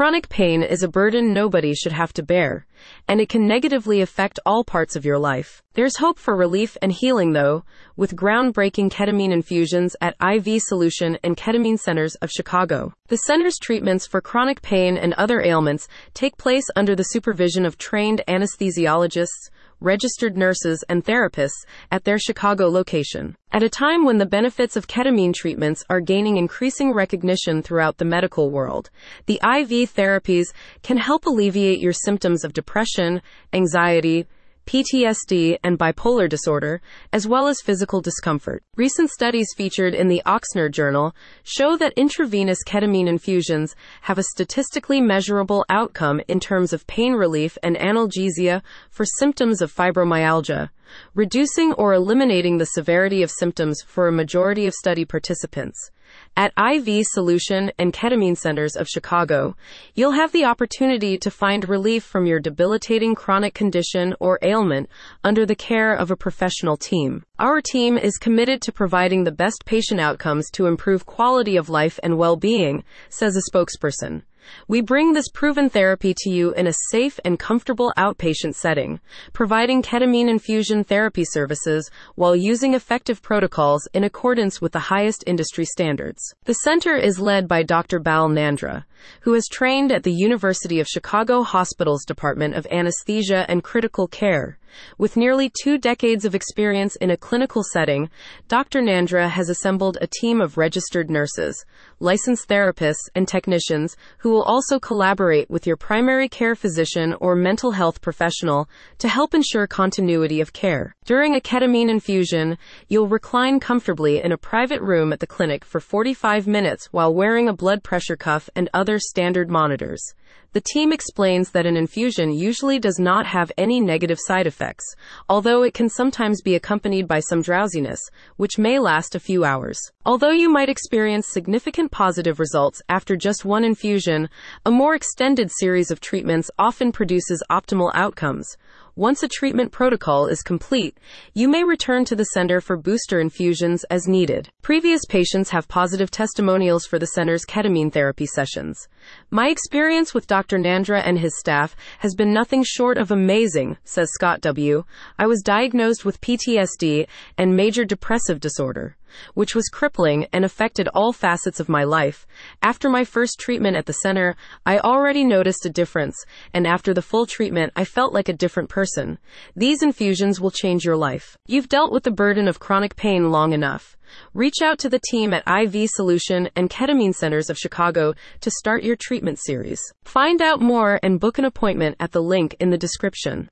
Chronic pain is a burden nobody should have to bear, and it can negatively affect all parts of your life. There's hope for relief and healing, though, with groundbreaking ketamine infusions at IV Solution and Ketamine Centers of Chicago. The center's treatments for chronic pain and other ailments take place under the supervision of trained anesthesiologists registered nurses, and therapists at their Chicago location. At a time when the benefits of ketamine treatments are gaining increasing recognition throughout the medical world, the IV therapies can help alleviate your symptoms of depression, anxiety, PTSD, and bipolar disorder, as well as physical discomfort. Recent studies featured in the Ochsner Journal show that intravenous ketamine infusions have a statistically measurable outcome in terms of pain relief and analgesia for symptoms of fibromyalgia reducing or eliminating the severity of symptoms for a majority of study participants. At IV Solution and Ketamine Centers of Chicago, you'll have the opportunity to find relief from your debilitating chronic condition or ailment under the care of a professional team. Our team is committed to providing the best patient outcomes to improve quality of life and well-being, says a spokesperson. We bring this proven therapy to you in a safe and comfortable outpatient setting, providing ketamine infusion therapy services while using effective protocols in accordance with the highest industry standards. The center is led by Dr. Bal Nandra, who is trained at the University of Chicago Hospital's Department of Anesthesia and Critical Care. With nearly two decades of experience in a clinical setting, Dr. Nandra has assembled a team of registered nurses, licensed therapists, and technicians who will also collaborate with your primary care physician or mental health professional to help ensure continuity of care. During a ketamine infusion, you'll recline comfortably in a private room at the clinic for 45 minutes while wearing a blood pressure cuff and other standard monitors. The team explains that an infusion usually does not have any negative side effects, although it can sometimes be accompanied by some drowsiness, which may last a few hours. Although you might experience significant positive results after just one infusion, a more extended series of treatments often produces optimal outcomes. Once a treatment protocol is complete, you may return to the center for booster infusions as needed. Previous patients have positive testimonials for the center's ketamine therapy sessions. My experience with Dr. Nandra and his staff has been nothing short of amazing, says Scott W. I was diagnosed with PTSD and major depressive disorder which was crippling and affected all facets of my life. After my first treatment at the center, I already noticed a difference, and after the full treatment, I felt like a different person. These infusions will change your life. You've dealt with the burden of chronic pain long enough. Reach out to the team at IV Solution and Ketamine Centers of Chicago to start your treatment series. Find out more and book an appointment at the link in the description.